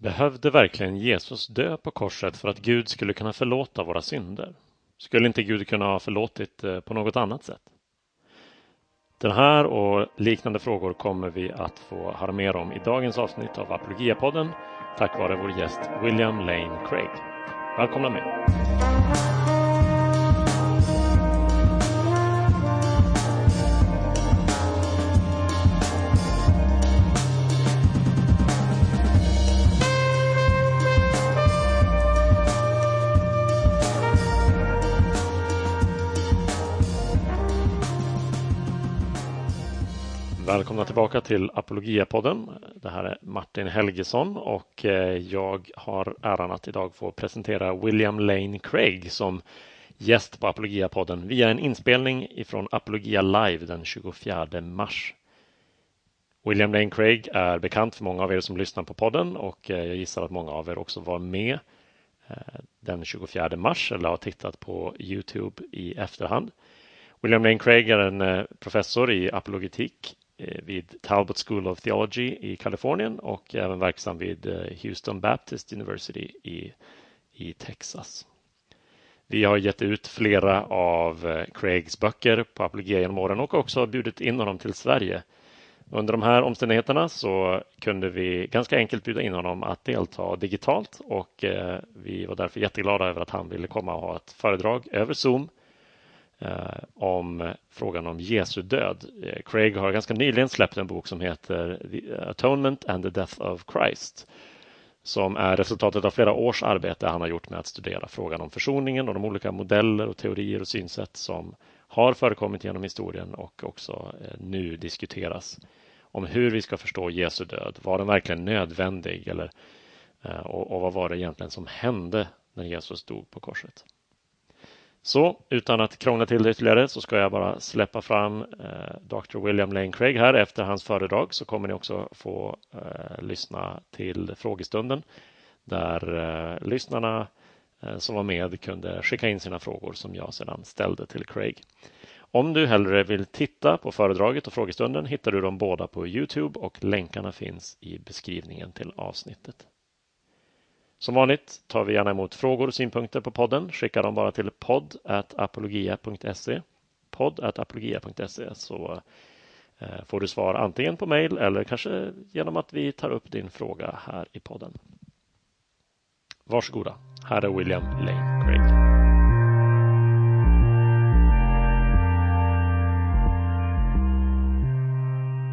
Behövde verkligen Jesus dö på korset för att Gud skulle kunna förlåta våra synder? Skulle inte Gud kunna ha förlåtit eh, på något annat sätt? Den här och liknande frågor kommer vi att få höra mer om i dagens avsnitt av Apologiapodden tack vare vår gäst William Lane Craig. Välkomna med! Välkomna tillbaka till Apologiapodden. Det här är Martin Helgesson och eh, jag har äran att idag få presentera William Lane Craig som gäst på Apologiapodden via en inspelning ifrån Apologia Live den 24 mars. William Lane Craig är bekant för många av er som lyssnar på podden och eh, jag gissar att många av er också var med eh, den 24 mars eller har tittat på Youtube i efterhand. William Lane Craig är en professor i apologetik Eh, vid Talbot School of Theology i Kalifornien och även verksam vid eh, Houston Baptist University i, i Texas. Vi har gett ut flera av eh, Craigs böcker på apologia genom åren och också bjudit in honom till Sverige. Under de här omständigheterna så kunde vi ganska enkelt bjuda in honom att delta digitalt och vi var därför jätteglada över att han ville komma och ha ett föredrag över Zoom Eh, om frågan om Jesu död. Eh, Craig har ganska nyligen släppt en bok som heter The Atonement and the Death of Christ som är resultatet av flera års arbete han har gjort med att studera frågan om försoningen och de olika modeller och teorier och synsätt som har förekommit genom historien och också eh, nu diskuteras om hur vi ska förstå Jesu död. Var den verkligen nödvändig? Eller, och, och vad var det egentligen som hände när Jesus dog på korset? Så utan att krångla till det ytterligare så ska jag bara släppa fram eh, Dr. William Lane Craig här. Efter hans föredrag så kommer ni också få eh, lyssna till frågestunden där eh, lyssnarna eh, som var med kunde skicka in sina frågor som jag sedan ställde till Craig. Om du hellre vill titta på föredraget och frågestunden hittar du dem båda på Youtube och länkarna finns i beskrivningen till avsnittet. Som vanligt tar vi gärna emot frågor och synpunkter på podden. Skicka dem bara till podd.apologia.se podd.apologia.se så eh, får du svar antingen på mejl eller kanske genom att vi tar upp din fråga här i podden. Varsågoda. Här är William Lane Craig.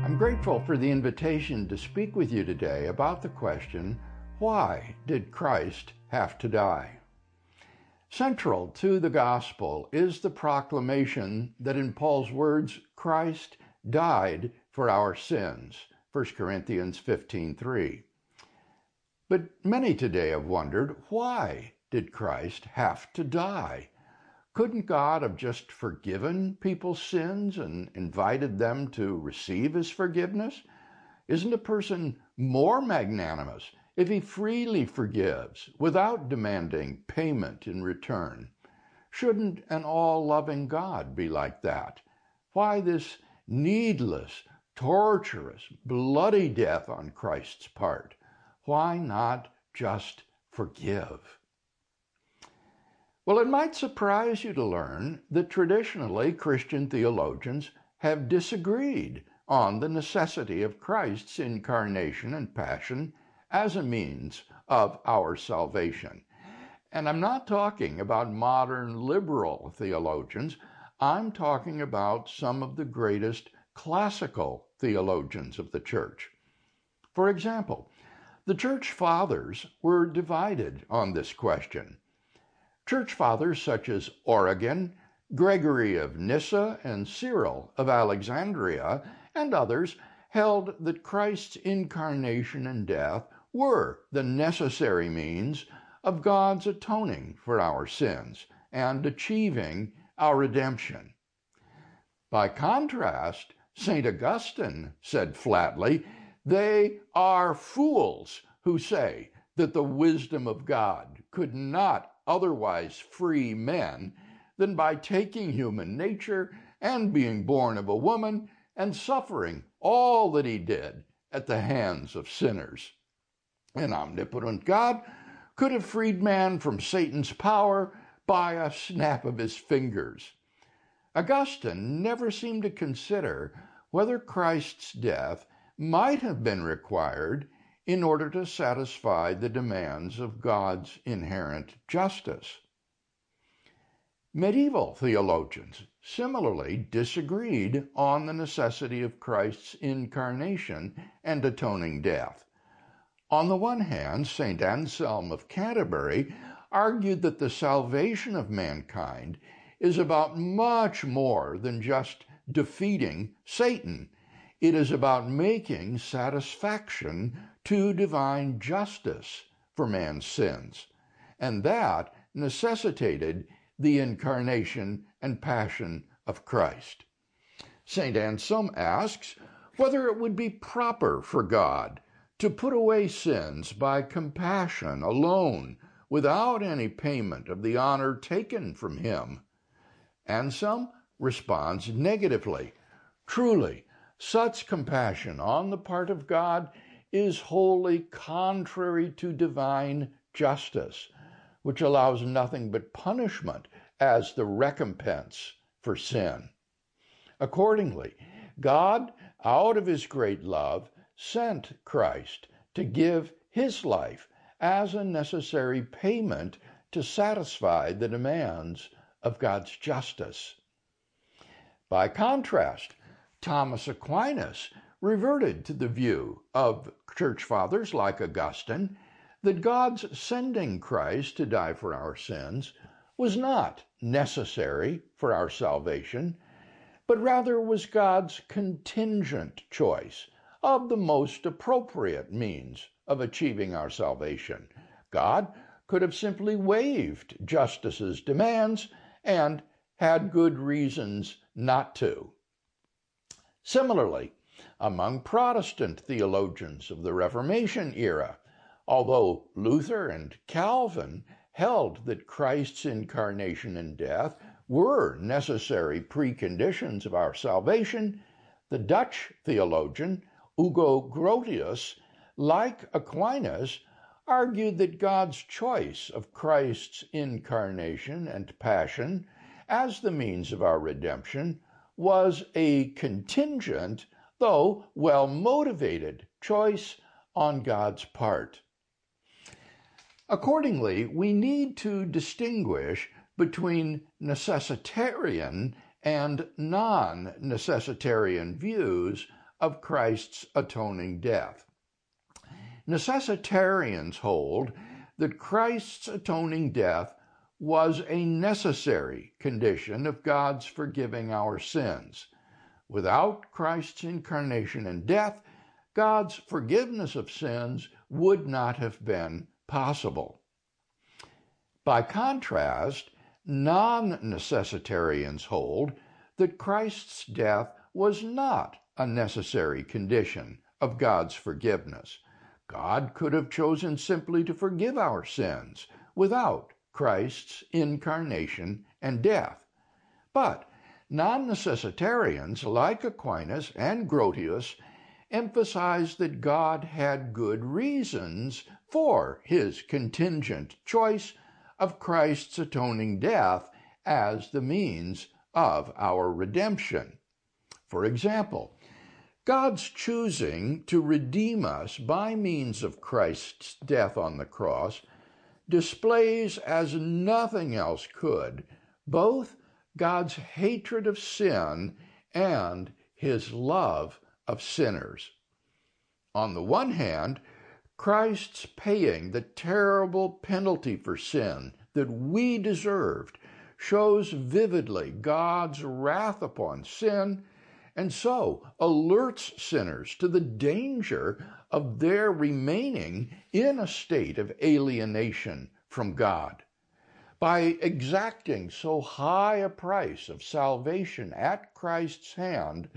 I'm grateful for the invitation to speak with you today about the question Why did Christ have to die? Central to the gospel is the proclamation that in Paul's words, Christ died for our sins. 1 Corinthians 15:3. But many today have wondered, why did Christ have to die? Couldn't God have just forgiven people's sins and invited them to receive his forgiveness? Isn't a person more magnanimous if he freely forgives without demanding payment in return? Shouldn't an all loving God be like that? Why this needless, torturous, bloody death on Christ's part? Why not just forgive? Well, it might surprise you to learn that traditionally Christian theologians have disagreed on the necessity of Christ's incarnation and passion as a means of our salvation. And I'm not talking about modern liberal theologians, I'm talking about some of the greatest classical theologians of the church. For example, the church fathers were divided on this question. Church fathers such as Origen, Gregory of Nyssa, and Cyril of Alexandria, and others held that Christ's incarnation and death were the necessary means of God's atoning for our sins and achieving our redemption. By contrast, St. Augustine said flatly, They are fools who say that the wisdom of God could not otherwise free men than by taking human nature and being born of a woman and suffering all that he did at the hands of sinners. An omnipotent God could have freed man from Satan's power by a snap of his fingers. Augustine never seemed to consider whether Christ's death might have been required in order to satisfy the demands of God's inherent justice. Medieval theologians similarly disagreed on the necessity of Christ's incarnation and atoning death. On the one hand, St. Anselm of Canterbury argued that the salvation of mankind is about much more than just defeating Satan. It is about making satisfaction to divine justice for man's sins, and that necessitated the incarnation and passion of Christ. St. Anselm asks whether it would be proper for God to put away sins by compassion alone without any payment of the honor taken from him. Anselm responds negatively. Truly, such compassion on the part of God is wholly contrary to divine justice, which allows nothing but punishment as the recompense for sin. Accordingly, God, out of his great love, sent Christ to give his life as a necessary payment to satisfy the demands of God's justice. By contrast, Thomas Aquinas reverted to the view of church fathers like Augustine that God's sending Christ to die for our sins was not necessary for our salvation, but rather was God's contingent choice of the most appropriate means of achieving our salvation. God could have simply waived justice's demands and had good reasons not to. Similarly, among Protestant theologians of the Reformation era, although Luther and Calvin held that Christ's incarnation and death were necessary preconditions of our salvation, the Dutch theologian Hugo Grotius, like Aquinas, argued that God's choice of Christ's incarnation and passion as the means of our redemption was a contingent, though well motivated, choice on God's part. Accordingly, we need to distinguish between necessitarian and non necessitarian views of Christ's atoning death. Necessitarians hold that Christ's atoning death was a necessary condition of God's forgiving our sins. Without Christ's incarnation and death, God's forgiveness of sins would not have been possible. By contrast, non necessitarians hold that Christ's death was not a necessary condition of God's forgiveness. God could have chosen simply to forgive our sins without Christ's incarnation and death. But non necessitarians like Aquinas and Grotius emphasize that God had good reasons for his contingent choice of Christ's atoning death as the means of our redemption. For example, God's choosing to redeem us by means of Christ's death on the cross displays as nothing else could both God's hatred of sin and his love of sinners. On the one hand, Christ's paying the terrible penalty for sin that we deserved shows vividly God's wrath upon sin and so alerts sinners to the danger of their remaining in a state of alienation from God. By exacting so high a price of salvation at Christ's hand,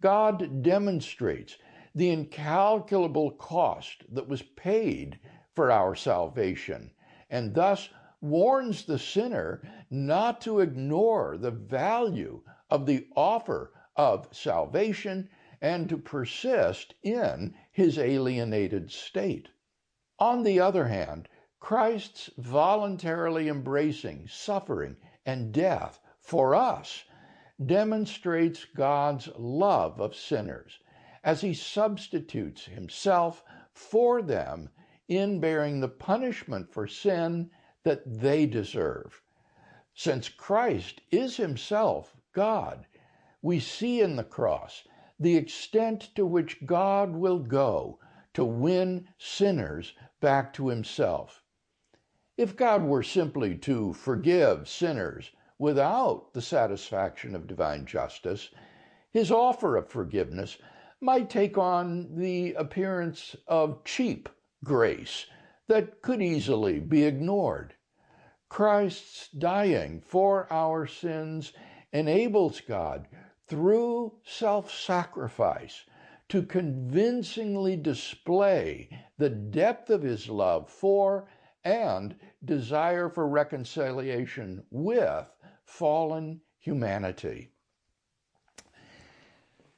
God demonstrates the incalculable cost that was paid for our salvation, and thus warns the sinner not to ignore the value of the offer of salvation and to persist in his alienated state. On the other hand, Christ's voluntarily embracing suffering and death for us demonstrates God's love of sinners as he substitutes himself for them in bearing the punishment for sin that they deserve. Since Christ is himself God, we see in the cross the extent to which God will go to win sinners back to himself. If God were simply to forgive sinners without the satisfaction of divine justice, his offer of forgiveness might take on the appearance of cheap grace that could easily be ignored. Christ's dying for our sins enables God, through self sacrifice, to convincingly display the depth of his love for and desire for reconciliation with fallen humanity.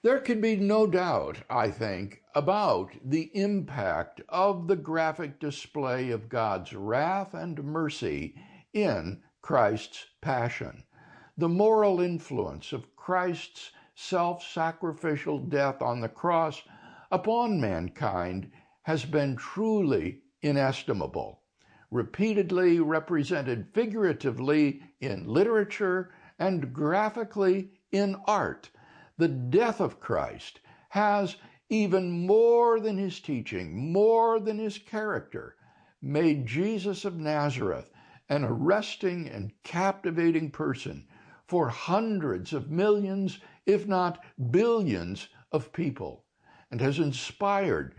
There can be no doubt, I think, about the impact of the graphic display of God's wrath and mercy in Christ's passion. The moral influence of Christ's self sacrificial death on the cross upon mankind has been truly inestimable repeatedly represented figuratively in literature and graphically in art. The death of Christ has, even more than his teaching, more than his character, made Jesus of Nazareth an arresting and captivating person for hundreds of millions, if not billions, of people, and has inspired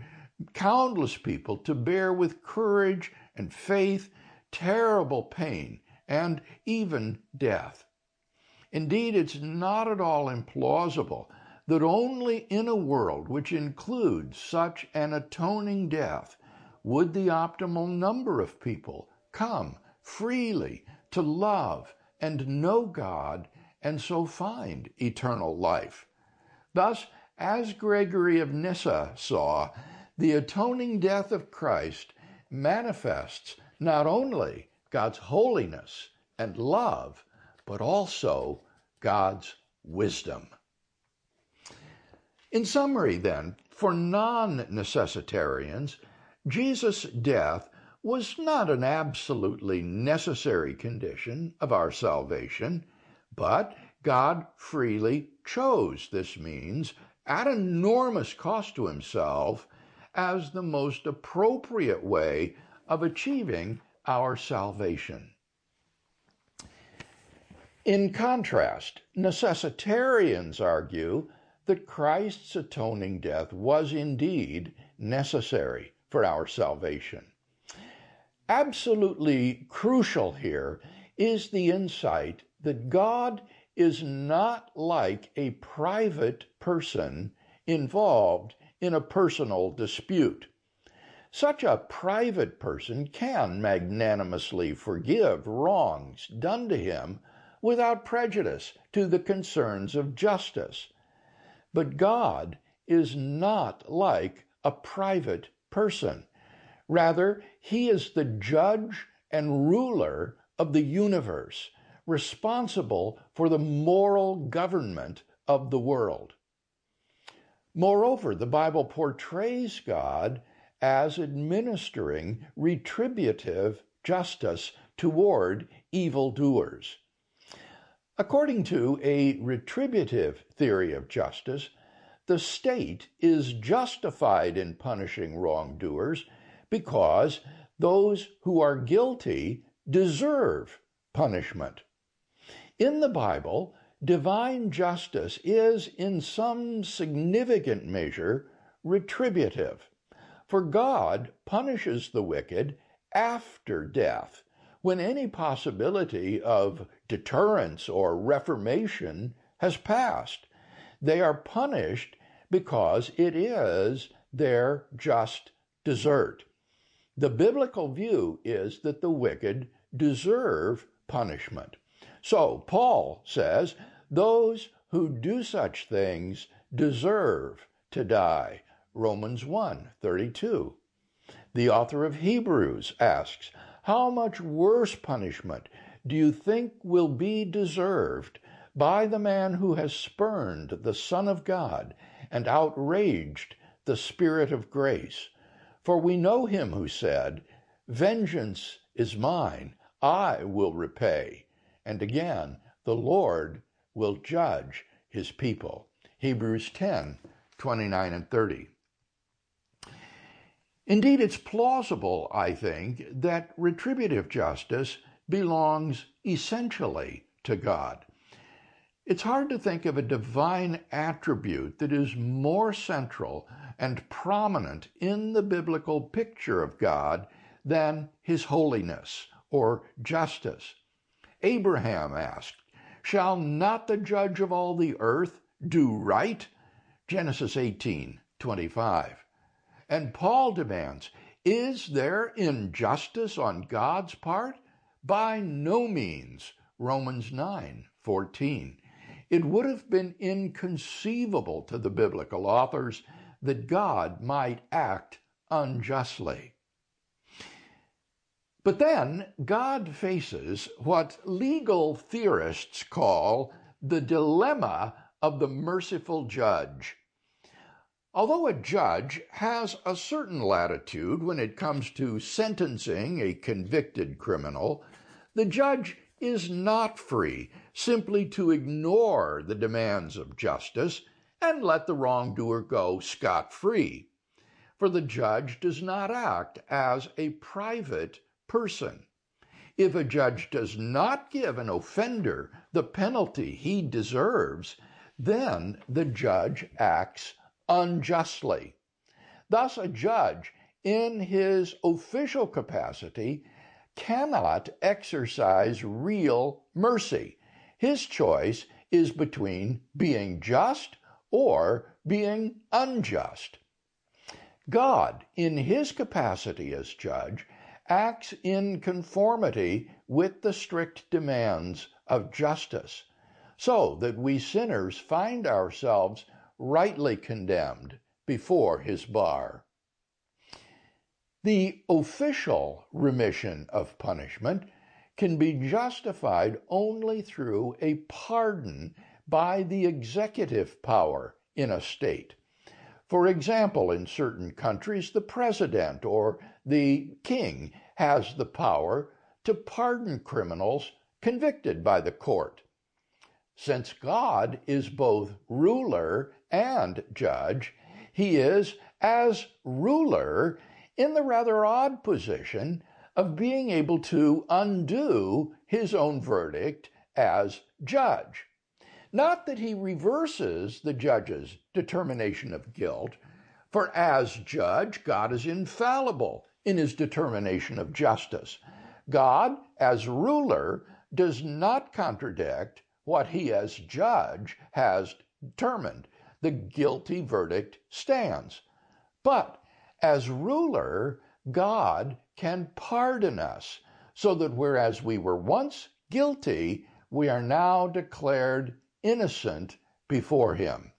countless people to bear with courage and faith, terrible pain, and even death. Indeed, it's not at all implausible that only in a world which includes such an atoning death would the optimal number of people come freely to love and know God and so find eternal life. Thus, as Gregory of Nyssa saw, the atoning death of Christ manifests not only God's holiness and love, but also God's wisdom. In summary, then, for non necessitarians, Jesus' death was not an absolutely necessary condition of our salvation, but God freely chose this means at enormous cost to himself as the most appropriate way of achieving our salvation. In contrast, necessitarians argue that Christ's atoning death was indeed necessary for our salvation. Absolutely crucial here is the insight that God is not like a private person involved in a personal dispute. Such a private person can magnanimously forgive wrongs done to him without prejudice to the concerns of justice. But God is not like a private person. Rather, he is the judge and ruler of the universe, responsible for the moral government of the world. Moreover, the Bible portrays God as administering retributive justice toward evildoers. According to a retributive theory of justice, the state is justified in punishing wrongdoers because those who are guilty deserve punishment. In the Bible, divine justice is, in some significant measure, retributive. For God punishes the wicked after death, when any possibility of deterrence or reformation has passed. They are punished because it is their just desert. The biblical view is that the wicked deserve punishment. So, Paul says those who do such things deserve to die. Romans 1 32. The author of Hebrews asks, How much worse punishment do you think will be deserved by the man who has spurned the Son of God and outraged the Spirit of grace? For we know him who said, Vengeance is mine, I will repay. And again, the Lord will judge his people. Hebrews 10 29 and 30. Indeed, it's plausible, I think, that retributive justice belongs essentially to God. It's hard to think of a divine attribute that is more central and prominent in the biblical picture of God than his holiness or justice. Abraham asked, Shall not the judge of all the earth do right? Genesis 18 25. And Paul demands, Is there injustice on God's part? By no means. Romans 9 14. It would have been inconceivable to the biblical authors that God might act unjustly. But then God faces what legal theorists call the dilemma of the merciful judge. Although a judge has a certain latitude when it comes to sentencing a convicted criminal, the judge is not free simply to ignore the demands of justice and let the wrongdoer go scot free. For the judge does not act as a private person. If a judge does not give an offender the penalty he deserves, then the judge acts unjustly. Thus, a judge, in his official capacity, cannot exercise real mercy. His choice is between being just or being unjust. God, in his capacity as judge, acts in conformity with the strict demands of justice, so that we sinners find ourselves rightly condemned before his bar. The official remission of punishment can be justified only through a pardon by the executive power in a state. For example, in certain countries, the president or the king has the power to pardon criminals convicted by the court. Since God is both ruler and judge, he is, as ruler, in the rather odd position of being able to undo his own verdict as judge. Not that he reverses the judge's determination of guilt, for as judge, God is infallible in his determination of justice. God, as ruler, does not contradict what he as judge has determined. The guilty verdict stands. But as ruler, God can pardon us, so that whereas we were once guilty, we are now declared innocent before him.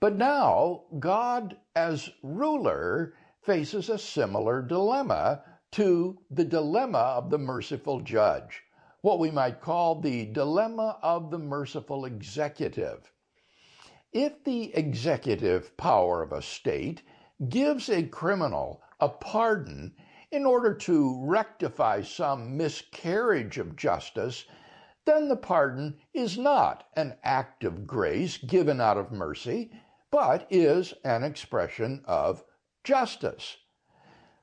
But now, God as ruler faces a similar dilemma to the dilemma of the merciful judge what we might call the dilemma of the merciful executive. If the executive power of a state gives a criminal a pardon in order to rectify some miscarriage of justice, then the pardon is not an act of grace given out of mercy, but is an expression of justice.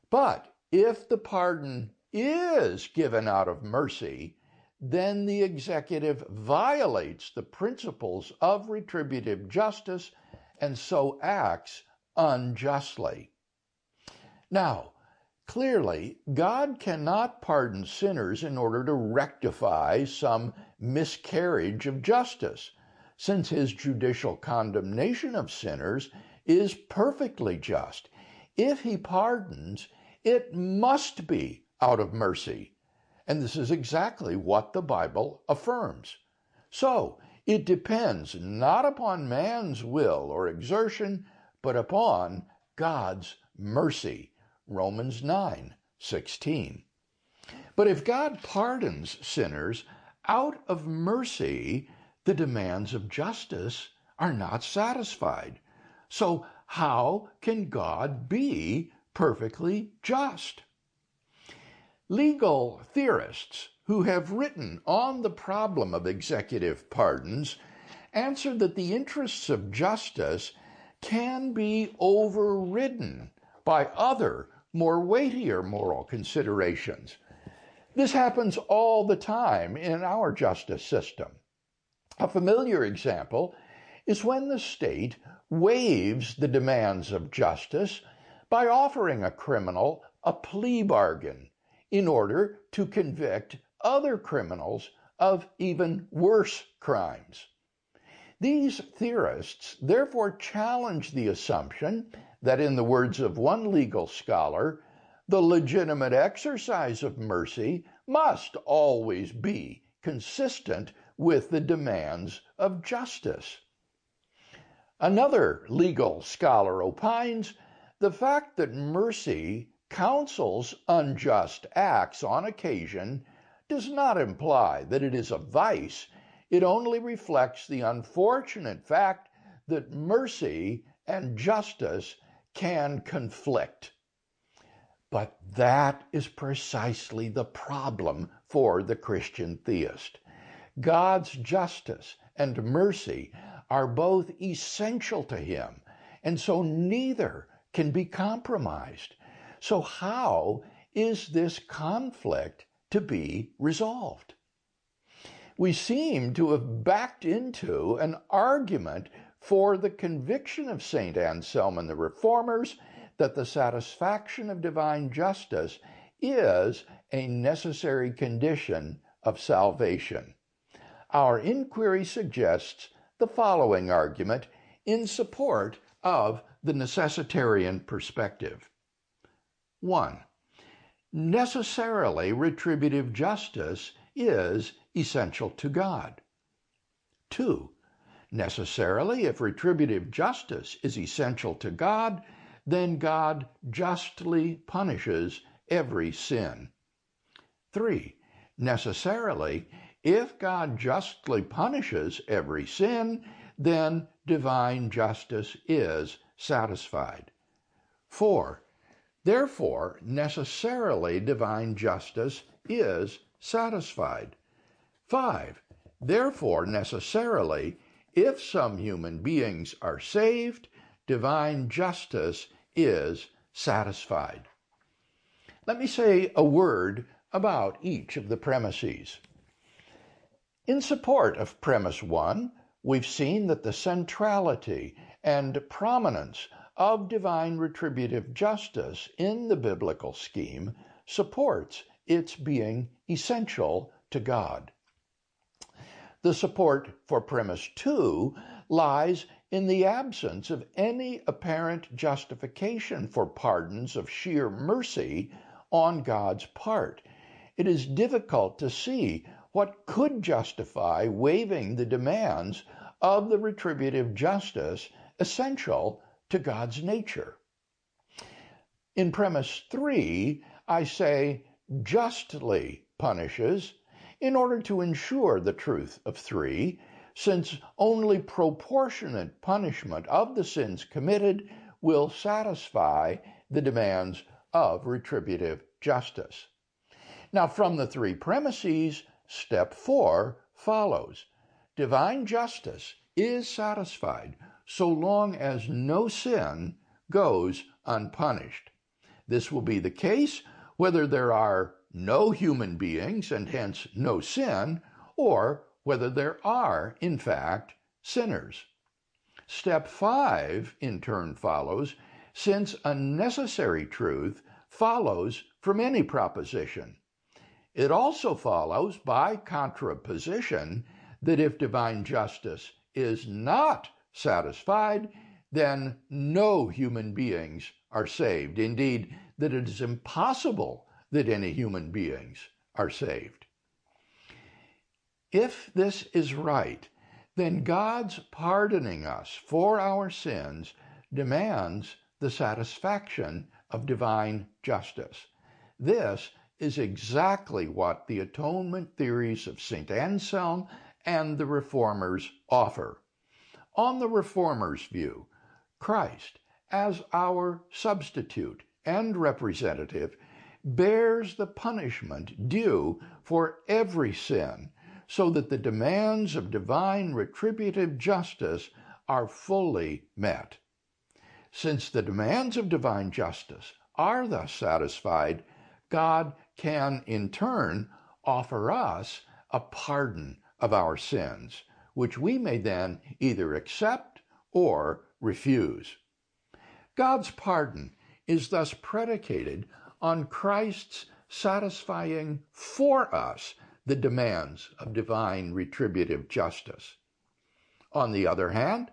But if the pardon is given out of mercy, then the executive violates the principles of retributive justice and so acts unjustly. Now, clearly, God cannot pardon sinners in order to rectify some miscarriage of justice, since his judicial condemnation of sinners is perfectly just. If he pardons, it must be out of mercy and this is exactly what the Bible affirms. So, it depends not upon man's will or exertion, but upon God's mercy, Romans 9 16. But if God pardons sinners out of mercy, the demands of justice are not satisfied. So, how can God be perfectly just? Legal theorists who have written on the problem of executive pardons answer that the interests of justice can be overridden by other, more weightier moral considerations. This happens all the time in our justice system. A familiar example is when the state waives the demands of justice by offering a criminal a plea bargain in order to convict other criminals of even worse crimes. These theorists therefore challenge the assumption that, in the words of one legal scholar, the legitimate exercise of mercy must always be consistent with the demands of justice. Another legal scholar opines the fact that mercy counsels unjust acts on occasion does not imply that it is a vice. It only reflects the unfortunate fact that mercy and justice can conflict. But that is precisely the problem for the Christian theist. God's justice and mercy are both essential to him, and so neither can be compromised. So, how is this conflict to be resolved. We seem to have backed into an argument for the conviction of St. Anselm and the Reformers that the satisfaction of divine justice is a necessary condition of salvation. Our inquiry suggests the following argument in support of the necessitarian perspective. 1 necessarily retributive justice is essential to God. Two, necessarily, if retributive justice is essential to God, then God justly punishes every sin. Three, necessarily, if God justly punishes every sin, then divine justice is satisfied. Four, Therefore, necessarily divine justice is satisfied. 5. Therefore, necessarily, if some human beings are saved, divine justice is satisfied. Let me say a word about each of the premises. In support of premise 1, we've seen that the centrality and prominence of divine retributive justice in the biblical scheme supports its being essential to God. The support for premise two lies in the absence of any apparent justification for pardons of sheer mercy on God's part. It is difficult to see what could justify waiving the demands of the retributive justice essential to God's nature. In premise three, I say justly punishes in order to ensure the truth of three, since only proportionate punishment of the sins committed will satisfy the demands of retributive justice. Now, from the three premises, step four follows. Divine justice is satisfied so long as no sin goes unpunished. This will be the case whether there are no human beings and hence no sin, or whether there are, in fact, sinners. Step five, in turn, follows since a necessary truth follows from any proposition. It also follows by contraposition that if divine justice is not satisfied, then no human beings are saved. Indeed, that it is impossible that any human beings are saved. If this is right, then God's pardoning us for our sins demands the satisfaction of divine justice. This is exactly what the atonement theories of St. Anselm and the Reformers offer. On the Reformers' view, Christ, as our substitute and representative, bears the punishment due for every sin so that the demands of divine retributive justice are fully met. Since the demands of divine justice are thus satisfied, God can in turn offer us a pardon of our sins, which we may then either accept or refuse. God's pardon is thus predicated on Christ's satisfying for us the demands of divine retributive justice. On the other hand,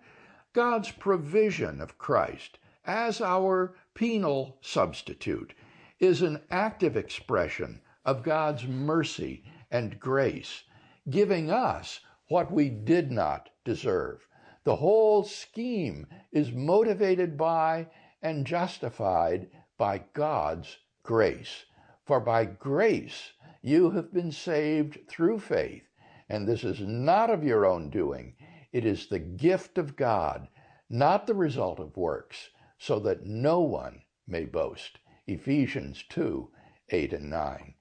God's provision of Christ as our penal substitute is an active expression of God's mercy and grace, giving us what we did not deserve. The whole scheme is motivated by and justified by God's grace. For by grace you have been saved through faith, and this is not of your own doing. It is the gift of God, not the result of works, so that no one may boast. Ephesians 2 8 and 9.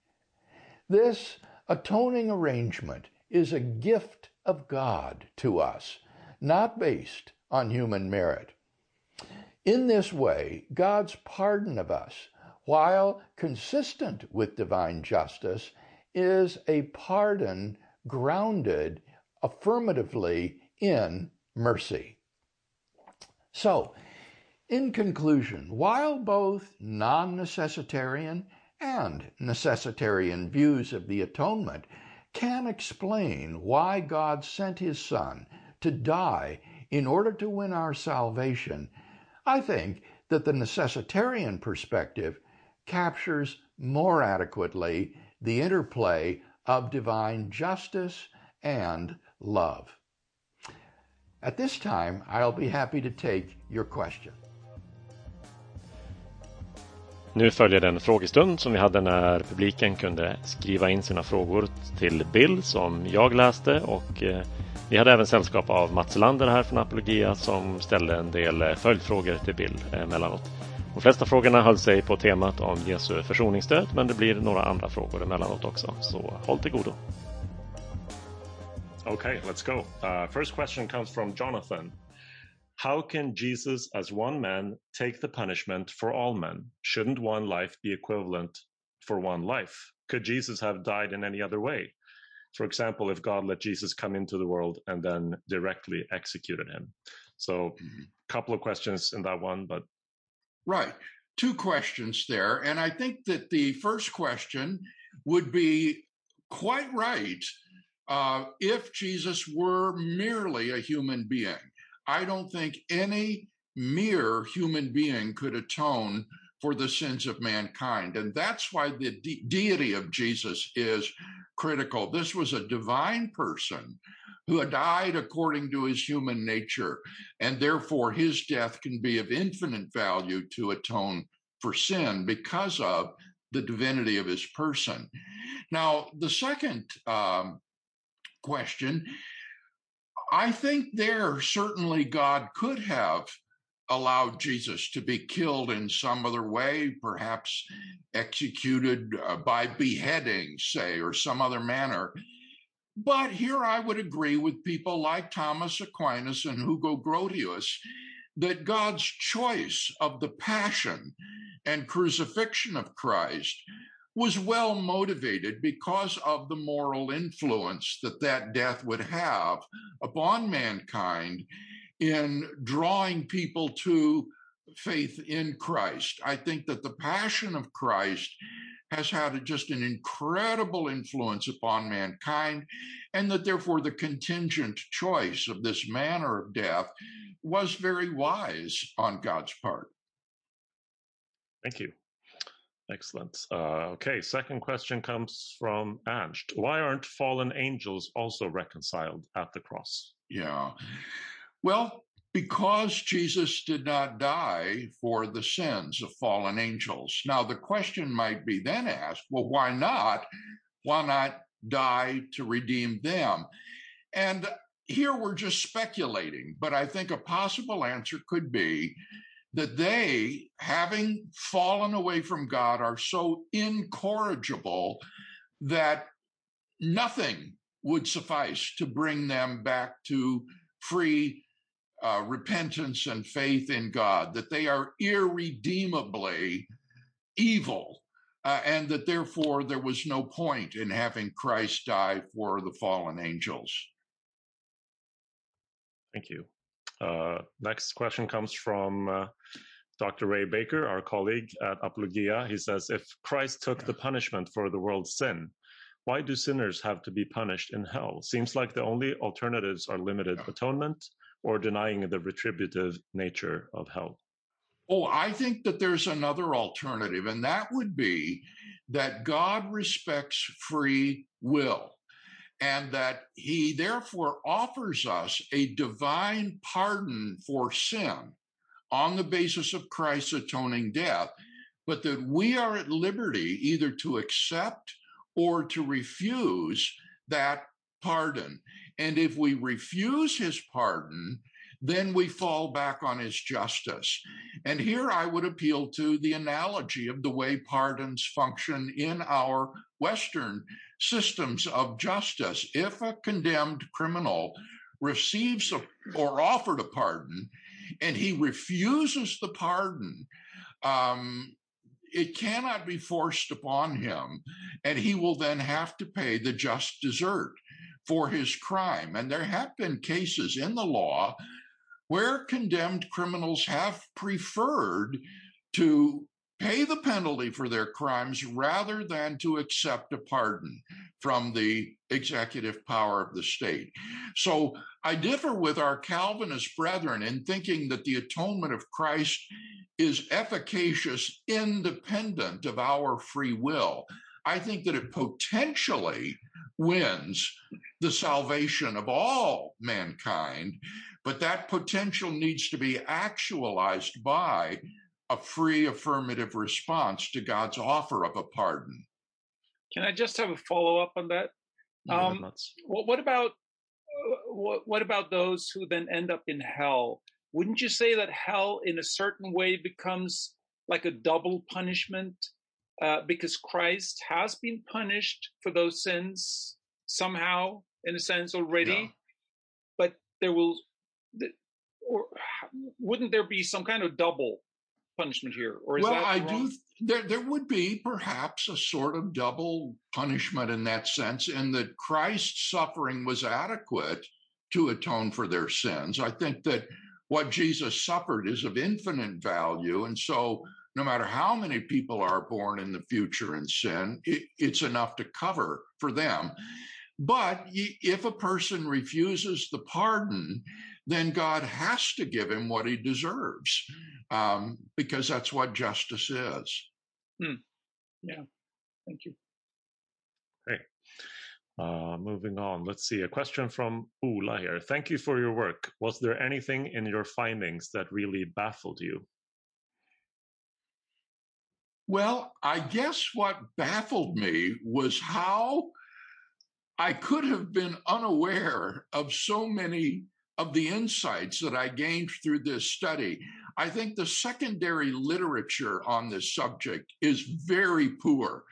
This atoning arrangement is a gift of God to us, not based on human merit. In this way, God's pardon of us, while consistent with divine justice, is a pardon grounded affirmatively in mercy. So, in conclusion, while both non necessitarian and necessitarian views of the atonement can explain why God sent his Son to die in order to win our salvation, I think that the necessitarian perspective captures more adequately the interplay of divine justice and love. At this time, I'll be happy to take your question. Nu följer den frågestund som vi hade när publiken kunde skriva in sina frågor till Bill som jag läste och eh, vi hade även sällskap av Mats Lander här från Apologia som ställde en del eh, följdfrågor till Bill eh, emellanåt. De flesta frågorna höll sig på temat om Jesu försoningsdöd men det blir några andra frågor emellanåt också, så håll till godo. Okay, let's go. Uh, first question comes from Jonathan. How can Jesus, as one man, take the punishment for all men? Shouldn't one life be equivalent for one life? Could Jesus have died in any other way? For example, if God let Jesus come into the world and then directly executed him. So, a mm-hmm. couple of questions in that one, but. Right. Two questions there. And I think that the first question would be quite right uh, if Jesus were merely a human being. I don't think any mere human being could atone for the sins of mankind. And that's why the de- deity of Jesus is critical. This was a divine person who had died according to his human nature, and therefore his death can be of infinite value to atone for sin because of the divinity of his person. Now, the second um, question I think there certainly God could have allowed Jesus to be killed in some other way, perhaps executed uh, by beheading, say, or some other manner. But here I would agree with people like Thomas Aquinas and Hugo Grotius that God's choice of the passion and crucifixion of Christ was well motivated because of the moral influence that that death would have upon mankind in drawing people to faith in Christ. I think that the passion of Christ has had just an incredible influence upon mankind, and that therefore the contingent choice of this manner of death was very wise on God's part. Thank you. Excellent. Uh, okay, second question comes from Ernst. Why aren't fallen angels also reconciled at the cross? Yeah. Well, because Jesus did not die for the sins of fallen angels. Now, the question might be then asked well, why not? Why not die to redeem them? And here we're just speculating, but I think a possible answer could be that they, having fallen away from God, are so incorrigible that nothing would suffice to bring them back to free uh, repentance and faith in God, that they are irredeemably evil, uh, and that therefore there was no point in having Christ die for the fallen angels. Thank you. Uh, next question comes from uh, Dr. Ray Baker, our colleague at Apologia. He says, If Christ took the punishment for the world's sin, why do sinners have to be punished in hell? Seems like the only alternatives are limited atonement or denying the retributive nature of hell. Oh, I think that there's another alternative, and that would be that God respects free will and that he therefore offers us a divine pardon for sin on the basis of Christ's atoning death, but that we are at liberty either to accept or to refuse that pardon. And if we refuse his pardon, then we fall back on his justice. And here I would appeal to the analogy of the way pardons function in our Western systems of justice. If a condemned criminal receives a, or offered a pardon and he refuses the pardon, um, it cannot be forced upon him, and he will then have to pay the just desert for his crime. And there have been cases in the law where condemned criminals have preferred to pay the penalty for their crimes rather than to accept a pardon from the executive power of the state. So I differ with our Calvinist brethren in thinking that the atonement of Christ is efficacious independent of our free will. I think that it potentially wins the salvation of all mankind, but that potential needs to be actualized by a free affirmative response to God's offer of a pardon. Can I just have a follow up on that? Um, what, what, about uh, what, what about those who then end up in hell? Wouldn't you say that hell, in a certain way, becomes like a double punishment uh, because Christ has been punished for those sins somehow, in a sense, already? Yeah. But there will, or wouldn't there be some kind of double punishment here, or well, I do. There, there would be perhaps a sort of double punishment in that sense, in that Christ's suffering was adequate to atone for their sins. I think that what Jesus suffered is of infinite value, and so no matter how many people are born in the future in sin, it, it's enough to cover for them. But if a person refuses the pardon, then God has to give him what he deserves um, because that's what justice is. Hmm. Yeah. Thank you. Hey. Uh, moving on, let's see. A question from Ula here. Thank you for your work. Was there anything in your findings that really baffled you? Well, I guess what baffled me was how I could have been unaware of so many of the insights that I gained through this study. I think the secondary literature on this subject is very poor.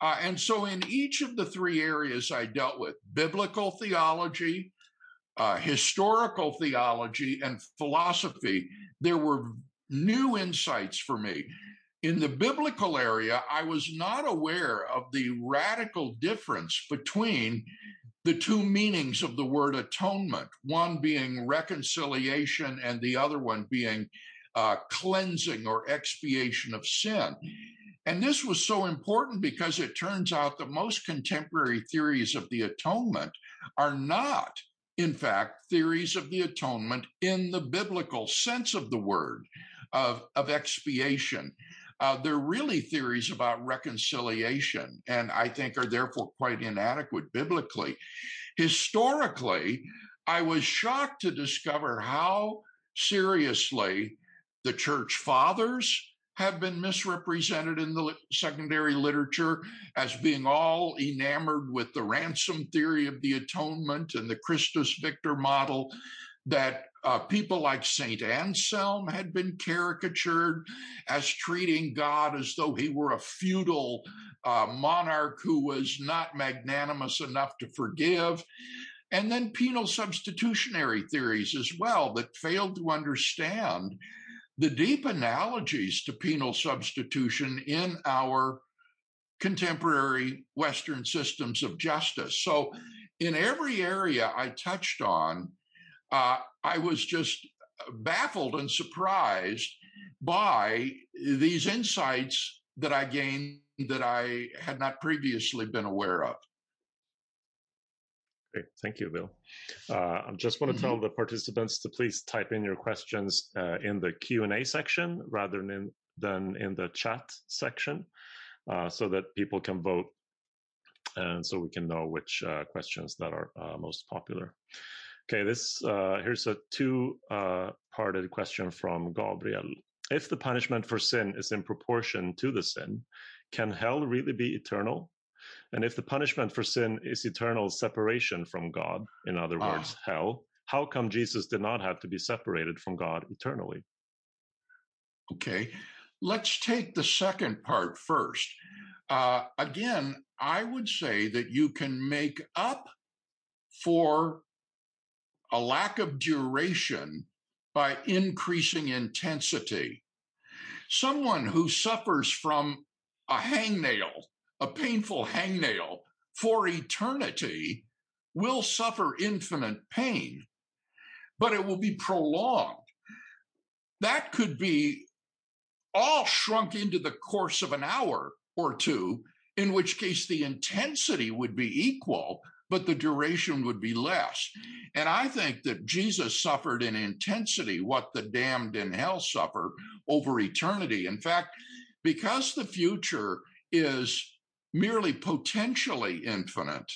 Uh, and so, in each of the three areas I dealt with biblical theology, uh, historical theology, and philosophy there were new insights for me. In the biblical area, I was not aware of the radical difference between the two meanings of the word atonement, one being reconciliation and the other one being uh, cleansing or expiation of sin. And this was so important because it turns out that most contemporary theories of the atonement are not, in fact, theories of the atonement in the biblical sense of the word of, of expiation. Uh, they're really theories about reconciliation, and I think are therefore quite inadequate biblically. Historically, I was shocked to discover how seriously the church fathers have been misrepresented in the secondary literature as being all enamored with the ransom theory of the atonement and the Christus Victor model, that uh, people like St. Anselm had been caricatured as treating God as though he were a feudal uh, monarch who was not magnanimous enough to forgive. And then penal substitutionary theories as well that failed to understand the deep analogies to penal substitution in our contemporary Western systems of justice. So, in every area I touched on, uh, I was just baffled and surprised by these insights that I gained that I had not previously been aware of. Great. Thank you, Bill. Uh, I just want to mm-hmm. tell the participants to please type in your questions uh, in the Q&A section rather than in, than in the chat section uh, so that people can vote and so we can know which uh, questions that are uh, most popular. Okay, this uh, here's a two-parted question from Gabriel. If the punishment for sin is in proportion to the sin, can hell really be eternal? And if the punishment for sin is eternal separation from God, in other ah. words, hell, how come Jesus did not have to be separated from God eternally? Okay, let's take the second part first. Uh, again, I would say that you can make up for a lack of duration by increasing intensity. Someone who suffers from a hangnail a painful hangnail for eternity will suffer infinite pain, but it will be prolonged. That could be all shrunk into the course of an hour or two, in which case the intensity would be equal, but the duration would be less. And I think that Jesus suffered in intensity what the damned in hell suffer over eternity. In fact, because the future is merely potentially infinite,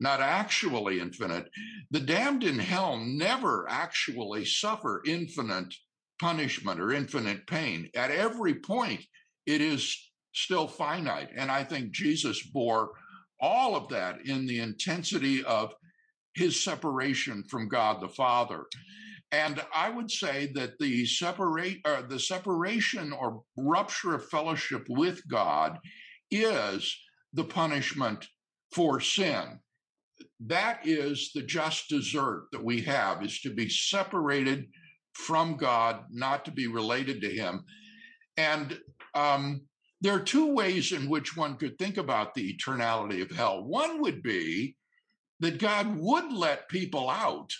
not actually infinite. The damned in hell never actually suffer infinite punishment or infinite pain. At every point, it is still finite. And I think Jesus bore all of that in the intensity of his separation from God the Father. And I would say that the separate the separation or rupture of fellowship with God is the punishment for sin. That is the just desert that we have is to be separated from God, not to be related to Him. And um, there are two ways in which one could think about the eternality of hell. One would be that God would let people out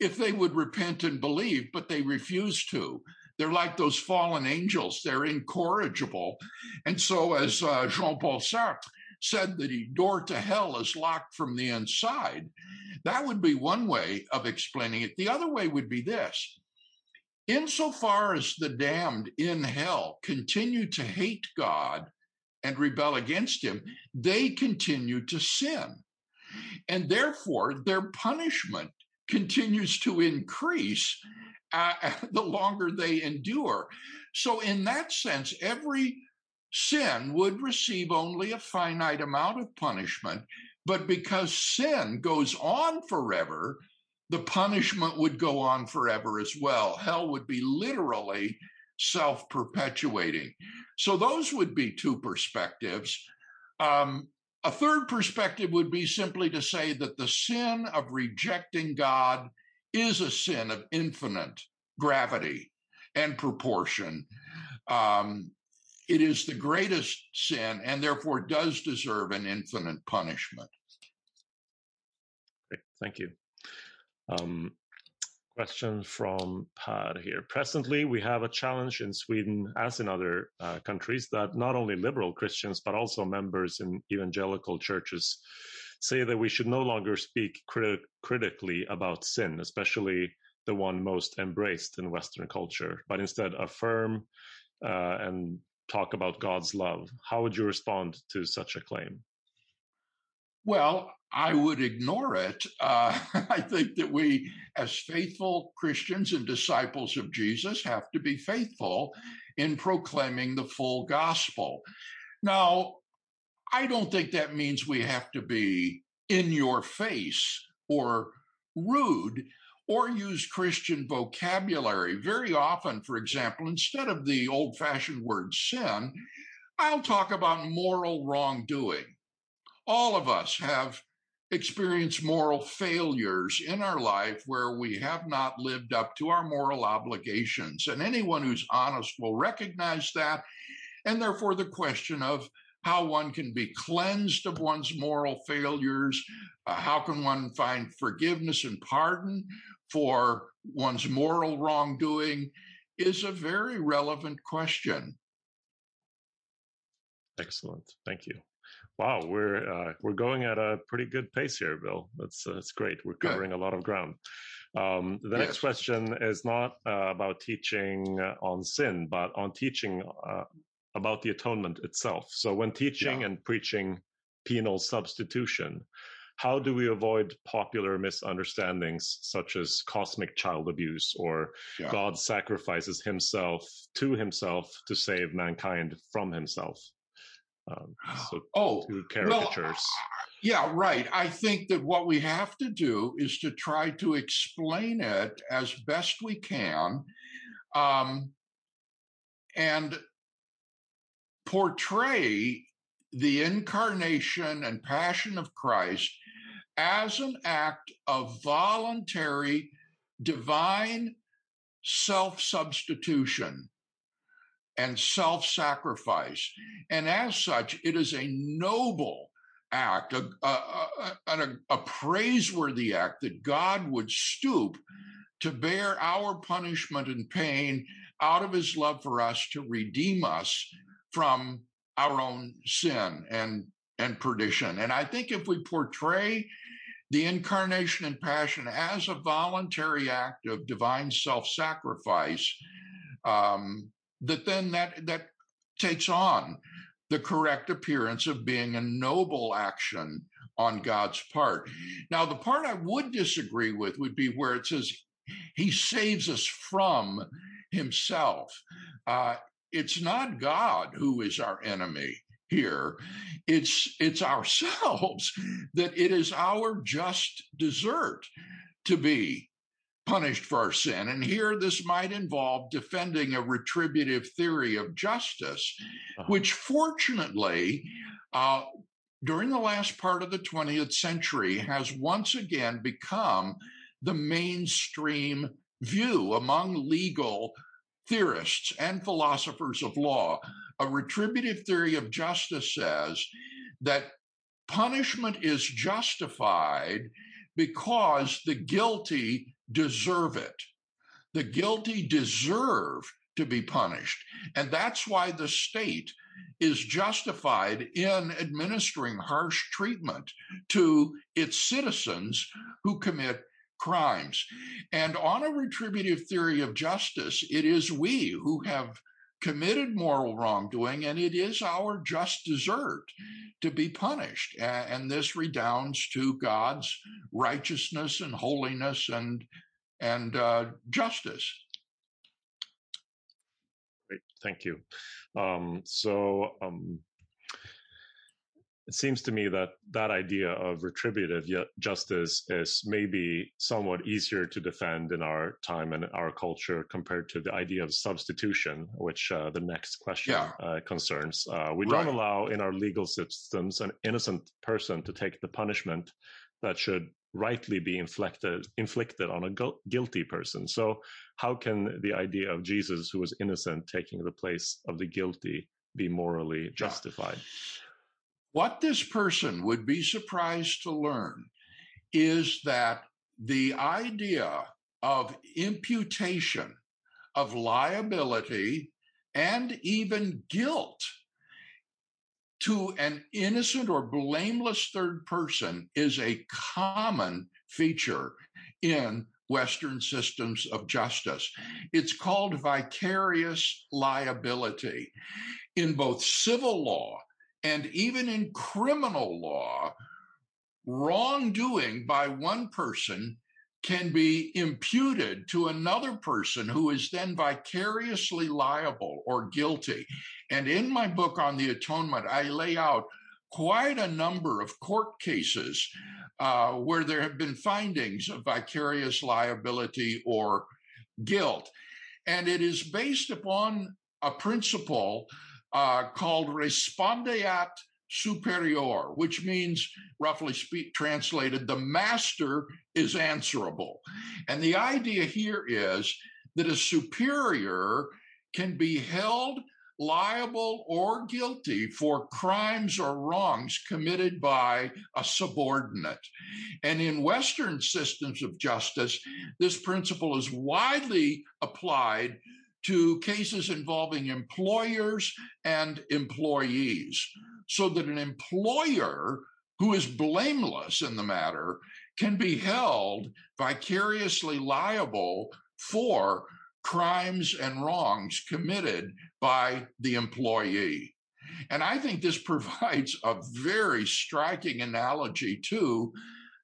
if they would repent and believe, but they refuse to. They're like those fallen angels. They're incorrigible. And so, as uh, Jean Paul Sartre said, the door to hell is locked from the inside. That would be one way of explaining it. The other way would be this insofar as the damned in hell continue to hate God and rebel against him, they continue to sin. And therefore, their punishment continues to increase uh, the longer they endure. So, in that sense, every sin would receive only a finite amount of punishment. But because sin goes on forever, the punishment would go on forever as well. Hell would be literally self perpetuating. So, those would be two perspectives. Um, a third perspective would be simply to say that the sin of rejecting God is a sin of infinite gravity and proportion. Um, it is the greatest sin and therefore does deserve an infinite punishment. Great, thank you. Um, question from Pad here. Presently, we have a challenge in Sweden, as in other uh, countries, that not only liberal Christians, but also members in evangelical churches say that we should no longer speak criti- critically about sin, especially the one most embraced in Western culture, but instead affirm uh, and talk about God's love. How would you respond to such a claim? Well, I would ignore it. Uh, I think that we, as faithful Christians and disciples of Jesus, have to be faithful in proclaiming the full gospel. Now, I don't think that means we have to be in your face or rude or use Christian vocabulary. Very often, for example, instead of the old fashioned word sin, I'll talk about moral wrongdoing. All of us have experienced moral failures in our life where we have not lived up to our moral obligations. And anyone who's honest will recognize that. And therefore, the question of how one can be cleansed of one's moral failures, uh, how can one find forgiveness and pardon for one's moral wrongdoing is a very relevant question. Excellent. Thank you. Wow, we're uh, we're going at a pretty good pace here, Bill. That's uh, that's great. We're covering good. a lot of ground. Um, the yes. next question is not uh, about teaching on sin, but on teaching uh, about the atonement itself. So, when teaching yeah. and preaching penal substitution, how do we avoid popular misunderstandings such as cosmic child abuse or yeah. God sacrifices himself to himself to save mankind from himself? Um, so oh, two caricatures. Well, yeah, right. I think that what we have to do is to try to explain it as best we can um, and portray the incarnation and passion of Christ as an act of voluntary divine self substitution and self sacrifice. And as such, it is a noble act, a, a, a, a, praiseworthy act that God would stoop to bear our punishment and pain out of his love for us to redeem us from our own sin and, and perdition. And I think if we portray the incarnation and passion as a voluntary act of divine self-sacrifice, um, that then that that takes on the correct appearance of being a noble action on God's part. Now, the part I would disagree with would be where it says he saves us from himself. Uh, it's not God who is our enemy here it's it's ourselves that it is our just desert to be punished for our sin and here this might involve defending a retributive theory of justice uh-huh. which fortunately uh, during the last part of the 20th century has once again become the mainstream view among legal theorists and philosophers of law a retributive theory of justice says that punishment is justified because the guilty deserve it. The guilty deserve to be punished. And that's why the state is justified in administering harsh treatment to its citizens who commit crimes. And on a retributive theory of justice, it is we who have committed moral wrongdoing, and it is our just desert to be punished. And this redounds to God's righteousness and holiness and and uh, justice. Great, thank you. Um, so um, it seems to me that that idea of retributive justice is maybe somewhat easier to defend in our time and our culture compared to the idea of substitution, which uh, the next question yeah. uh, concerns. Uh, we right. don't allow in our legal systems an innocent person to take the punishment that should rightly be inflicted inflicted on a gu- guilty person. So, how can the idea of Jesus, who was innocent, taking the place of the guilty, be morally justified? Yeah. What this person would be surprised to learn is that the idea of imputation of liability and even guilt to an innocent or blameless third person is a common feature in Western systems of justice. It's called vicarious liability. In both civil law and even in criminal law, wrongdoing by one person can be imputed to another person who is then vicariously liable or guilty. And in my book on the atonement, I lay out quite a number of court cases uh, where there have been findings of vicarious liability or guilt. And it is based upon a principle uh, called respondeat superior, which means, roughly speak, translated, the master is answerable. And the idea here is that a superior can be held liable or guilty for crimes or wrongs committed by a subordinate. And in Western systems of justice, this principle is widely applied to cases involving employers and employees, so that an employer who is blameless in the matter can be held vicariously liable for crimes and wrongs committed by the employee. And I think this provides a very striking analogy to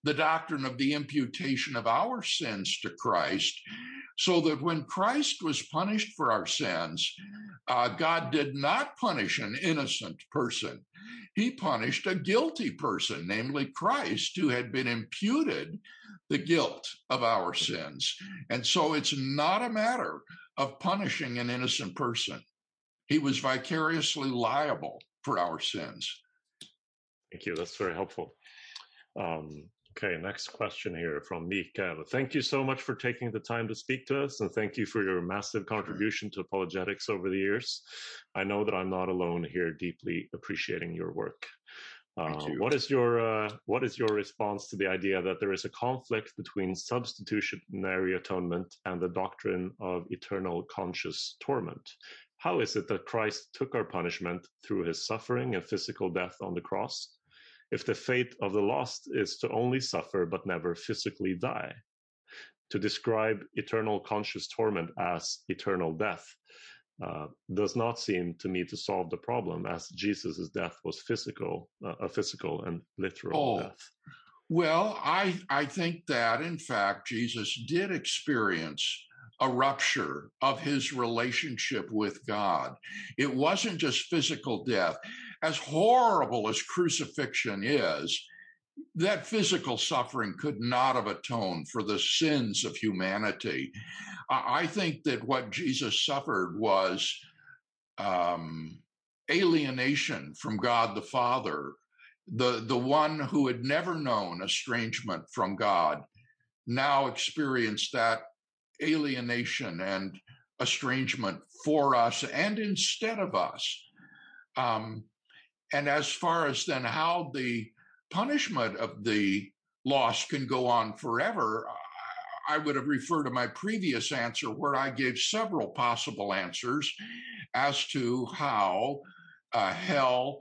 the doctrine of the imputation of our sins to Christ, so that when Christ was punished for our sins, uh, God did not punish an innocent person. He punished a guilty person, namely Christ, who had been imputed the guilt of our sins. And so it's not a matter of punishing an innocent person. He was vicariously liable for our sins. Thank you. That's very helpful. Um, Okay, next question here from Mikael. Thank you so much for taking the time to speak to us, and thank you for your massive contribution to apologetics over the years. I know that I'm not alone here, deeply appreciating your work. Uh, what is your uh, what is your response to the idea that there is a conflict between substitutionary atonement and the doctrine of eternal conscious torment? How is it that Christ took our punishment through his suffering and physical death on the cross? If the fate of the lost is to only suffer but never physically die. To describe eternal conscious torment as eternal death uh, does not seem to me to solve the problem, as Jesus' death was physical, uh, a physical and literal oh. death. Well, I I think that in fact Jesus did experience a rupture of his relationship with God. It wasn't just physical death. As horrible as crucifixion is, that physical suffering could not have atoned for the sins of humanity. I think that what Jesus suffered was um, alienation from God the Father, the, the one who had never known estrangement from God now experienced that alienation and estrangement for us and instead of us. Um, and as far as then how the punishment of the loss can go on forever, I would have referred to my previous answer where I gave several possible answers as to how uh, hell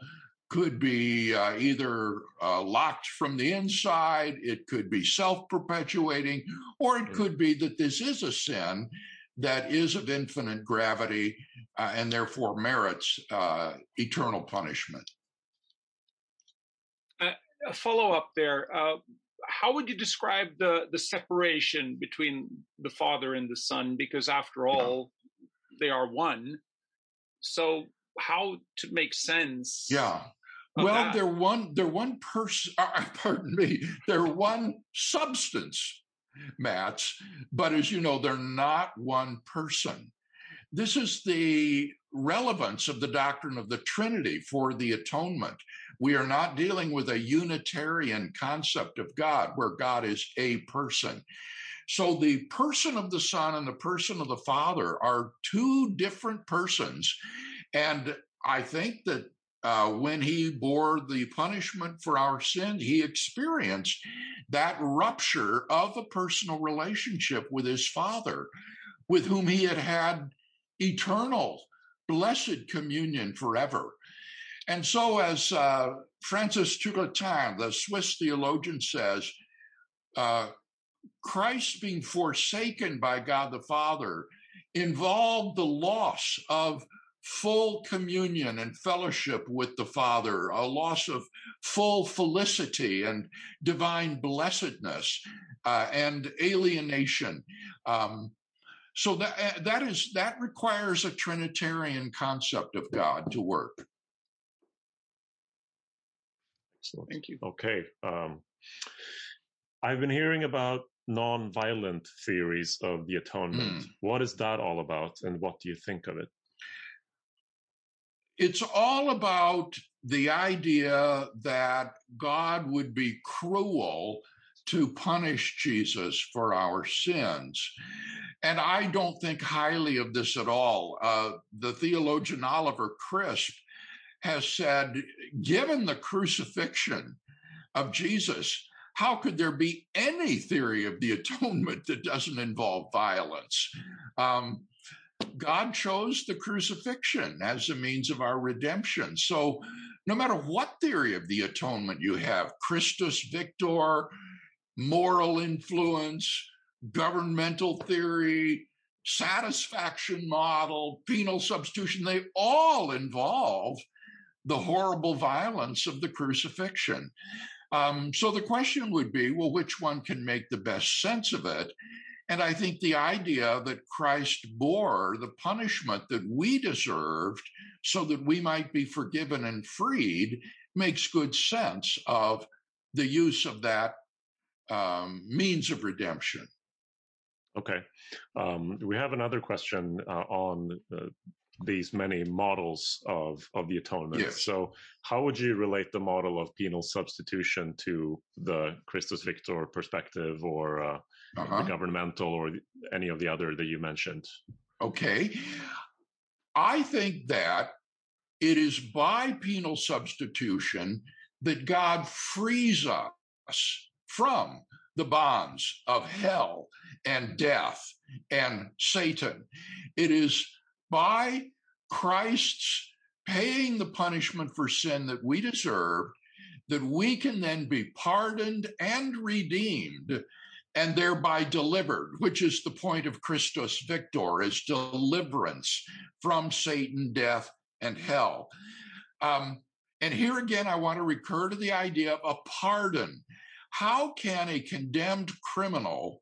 could be uh, either uh, locked from the inside, it could be self perpetuating, or it could be that this is a sin that is of infinite gravity uh, and therefore merits uh, eternal punishment. Uh, a follow up there. Uh, how would you describe the, the separation between the Father and the Son? Because after all, yeah. they are one. So, how to make sense yeah well, they're one. They're one person. Uh, pardon me. They're one substance, Mats. But as you know, they're not one person. This is the relevance of the doctrine of the Trinity for the atonement. We are not dealing with a Unitarian concept of God where God is a person. So the person of the Son and the person of the Father are two different persons. And I think that uh, when he bore the punishment for our sin, he experienced that rupture of a personal relationship with his father, with whom he had had eternal, blessed communion forever. And so, as uh, Francis Turretin, the Swiss theologian, says, uh, Christ being forsaken by God the Father involved the loss of full communion and fellowship with the Father, a loss of full felicity and divine blessedness, uh, and alienation. Um, so that uh, that is that requires a Trinitarian concept of God to work. Excellent. Thank you. Okay. Um, I've been hearing about non-violent theories of the atonement. Mm. What is that all about, and what do you think of it? It's all about the idea that God would be cruel to punish Jesus for our sins. And I don't think highly of this at all. Uh, the theologian Oliver Crisp has said, given the crucifixion of Jesus, how could there be any theory of the atonement that doesn't involve violence? Um, God chose the crucifixion as a means of our redemption. So, no matter what theory of the atonement you have, Christus Victor, moral influence, governmental theory, satisfaction model, penal substitution, they all involve the horrible violence of the crucifixion. Um, so the question would be well, which one can make the best sense of it? And I think the idea that Christ bore the punishment that we deserved so that we might be forgiven and freed makes good sense of the use of that um, means of redemption. Okay. Um, we have another question uh, on uh, these many models of, of the atonement. Yes. So, how would you relate the model of penal substitution to the Christus Victor perspective or uh, uh-huh. the governmental or any of the other that you mentioned? Okay. I think that it is by penal substitution that God frees us from the bonds of hell and death and Satan. It is by Christ's paying the punishment for sin that we deserve that we can then be pardoned and redeemed and thereby delivered, which is the point of Christus Victor, is deliverance from Satan, death, and hell. Um, and here again, I want to recur to the idea of a pardon. How can a condemned criminal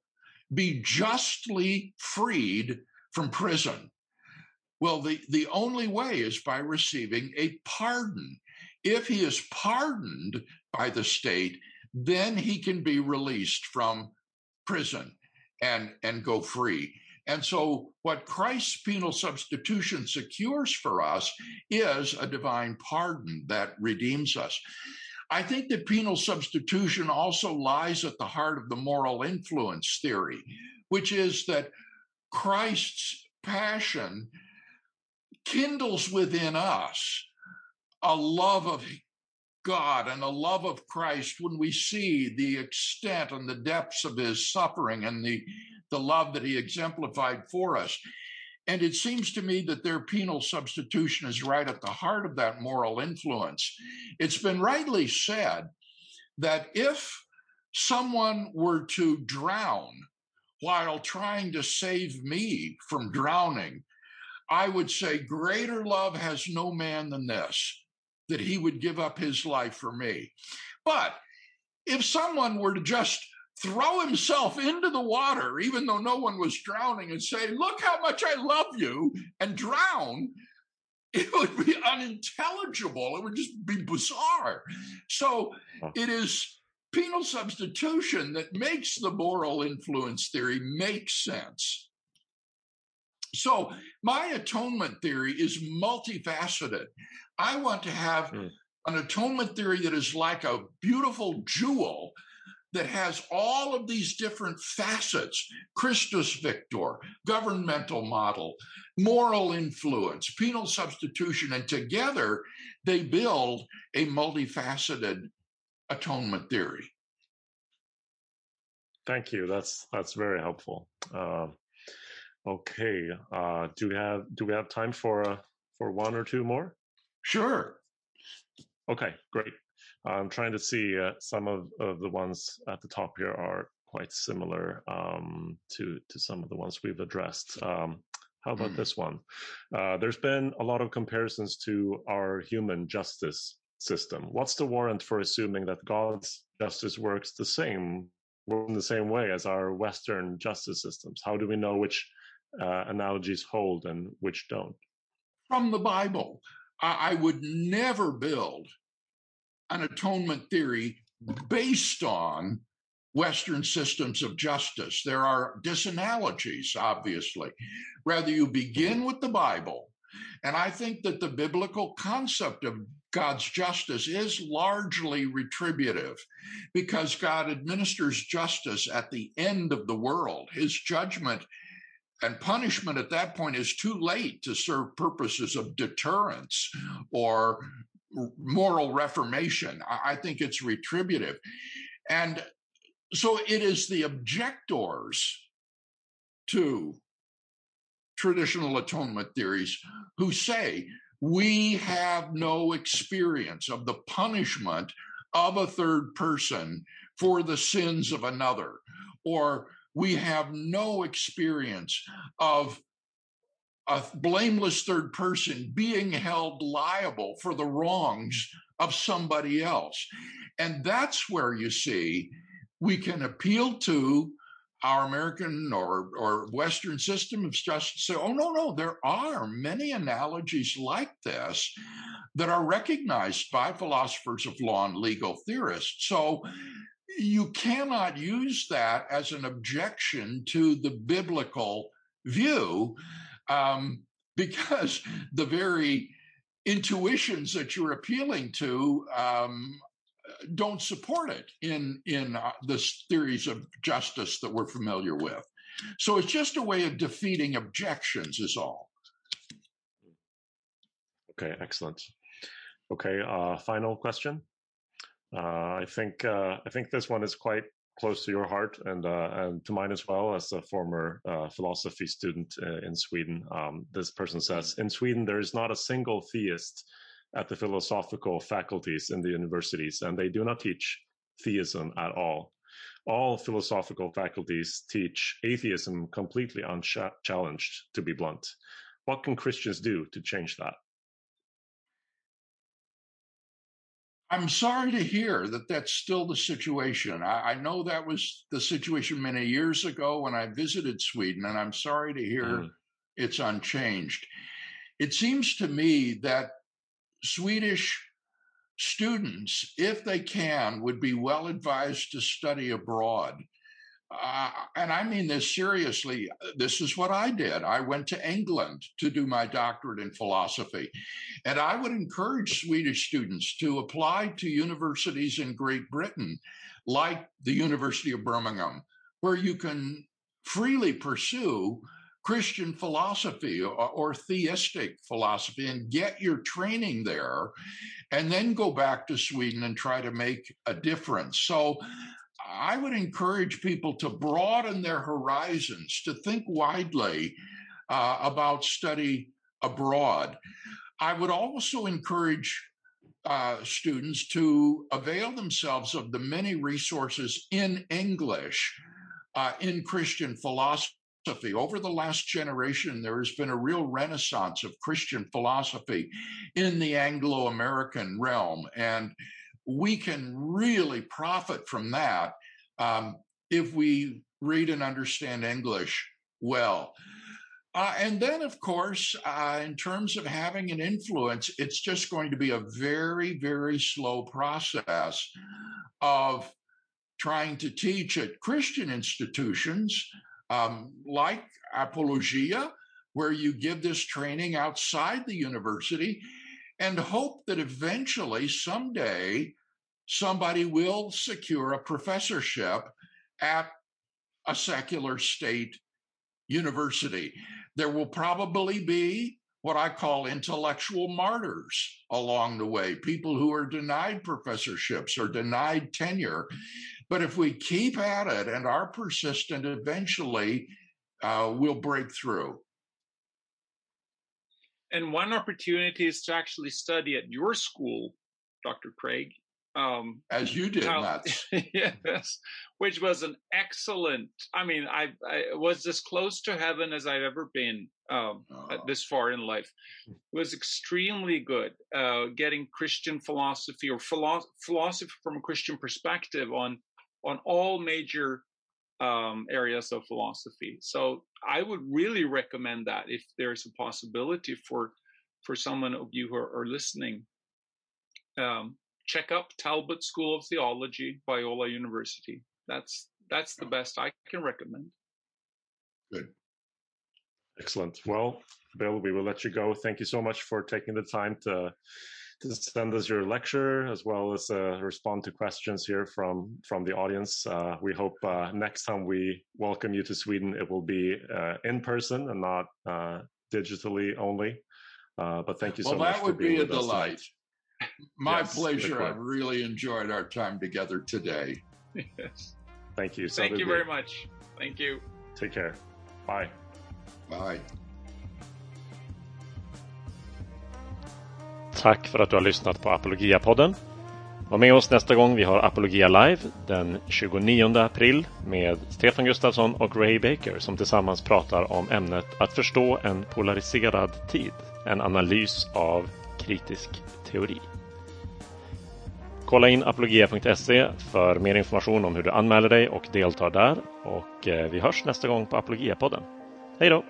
be justly freed from prison? Well, the, the only way is by receiving a pardon. If he is pardoned by the state, then he can be released from prison and, and go free. And so, what Christ's penal substitution secures for us is a divine pardon that redeems us. I think that penal substitution also lies at the heart of the moral influence theory, which is that Christ's passion kindles within us a love of God and the love of Christ when we see the extent and the depths of his suffering and the, the love that he exemplified for us. And it seems to me that their penal substitution is right at the heart of that moral influence. It's been rightly said that if someone were to drown while trying to save me from drowning, I would say, greater love has no man than this, that he would give up his life for me. But if someone were to just throw himself into the water, even though no one was drowning, and say, Look how much I love you, and drown, it would be unintelligible. It would just be bizarre. So it is penal substitution that makes the moral influence theory make sense. So my atonement theory is multifaceted. I want to have mm. an atonement theory that is like a beautiful jewel that has all of these different facets Christus Victor, governmental model, moral influence, penal substitution, and together they build a multifaceted atonement theory. Thank you. That's that's very helpful. Uh, okay, uh, do we have do we have time for uh, for one or two more? Sure. Okay, great. I'm trying to see uh, some of, of the ones at the top here are quite similar um, to to some of the ones we've addressed. Um, How about mm. this one? Uh, there's been a lot of comparisons to our human justice system. What's the warrant for assuming that God's justice works the same, in the same way as our Western justice systems? How do we know which uh, analogies hold and which don't? From the Bible. I would never build an atonement theory based on Western systems of justice. There are disanalogies, obviously. Rather, you begin with the Bible. And I think that the biblical concept of God's justice is largely retributive because God administers justice at the end of the world. His judgment and punishment at that point is too late to serve purposes of deterrence or moral reformation. I think it's retributive. And so it is the objectors to traditional atonement theories who say we have no experience of the punishment of a third person for the sins of another, or we have no experience of a blameless third person being held liable for the wrongs of somebody else. And that's where you see we can appeal to our American or, or Western system of justice say, oh, no, no, there are many analogies like this that are recognized by philosophers of law and legal theorists. So you cannot use that as an objection to the biblical view um, because the very intuitions that you're appealing to um, don't support it in in uh, the theories of justice that we're familiar with. So it's just a way of defeating objections, is all. Okay, excellent. Okay, uh, final question. Uh, I think uh, I think this one is quite close to your heart and uh, and to mine as well as a former uh, philosophy student uh, in Sweden. Um, this person says in Sweden there is not a single theist at the philosophical faculties in the universities, and they do not teach theism at all. All philosophical faculties teach atheism completely unchallenged, to be blunt. What can Christians do to change that? I'm sorry to hear that that's still the situation. I, I, know that was the situation many years ago when I visited Sweden, and I'm sorry to hear mm. it's unchanged. It seems to me that Swedish students, if they can, would be well advised to study abroad. Uh, and I mean this seriously. This is what I did. I went to England to do my doctorate in philosophy. And I would encourage Swedish students to apply to universities in Great Britain, like the University of Birmingham, where you can freely pursue Christian philosophy or, or, theistic philosophy and get your training there, and then go back to Sweden and try to make a difference. So I would encourage people to broaden their horizons, to think widely uh, about study abroad. I would also encourage uh, students to avail themselves of the many resources in English uh, in Christian philosophy. Over the last generation, there has been a real renaissance of Christian philosophy in the Anglo American realm. And we can really profit from that um, if we read and understand English well. Uh, and then, of course, uh, in terms of having an influence, it's just going to be a very, very slow process of trying to teach at Christian institutions um, like Apologia, where you give this training outside the university and hope that eventually, someday, somebody will secure a professorship at a secular state university. There will probably be what I call intellectual martyrs along the way, people who are denied professorships or denied tenure but if we keep at it and are persistent, eventually uh, we'll break through. And one opportunity is to actually study at your school, Dr. Craig. Um, As you did, how, yes, which was an excellent. I mean, I, I, was as close to heaven as I've ever been. um, oh. this far in life. It was extremely good uh, getting Christian philosophy or philo- philosophy from a Christian perspective on on all major um, areas of philosophy. So I would really recommend that if there's a possibility for for someone of you who are, are listening. Um, check up Talbot School of Theology, Biola University. That's that's the best I can recommend. Good. Excellent. Well, Bill, we will let you go. Thank you so much for taking the time to to send us your lecture as well as uh, respond to questions here from from the audience. Uh, we hope uh, next time we welcome you to Sweden, it will be uh, in person and not uh, digitally only. Uh, but thank you so well, much. Well, that would be a delight. My yes, pleasure. I've really enjoyed our time together today. yes. Thank you. So Thank you very much. Thank you. Take care. Bye. Bye. Tack för att du har lyssnat på Apologia-podden. Var med oss nästa gång vi har Apologia Live den 29 april med Stefan Gustafsson och Ray Baker som tillsammans pratar om ämnet att förstå en polariserad tid. En analys av kritisk teori. Kolla in apologia.se för mer information om hur du anmäler dig och deltar där. Och eh, vi hörs nästa gång på Apologia-podden. Hej då!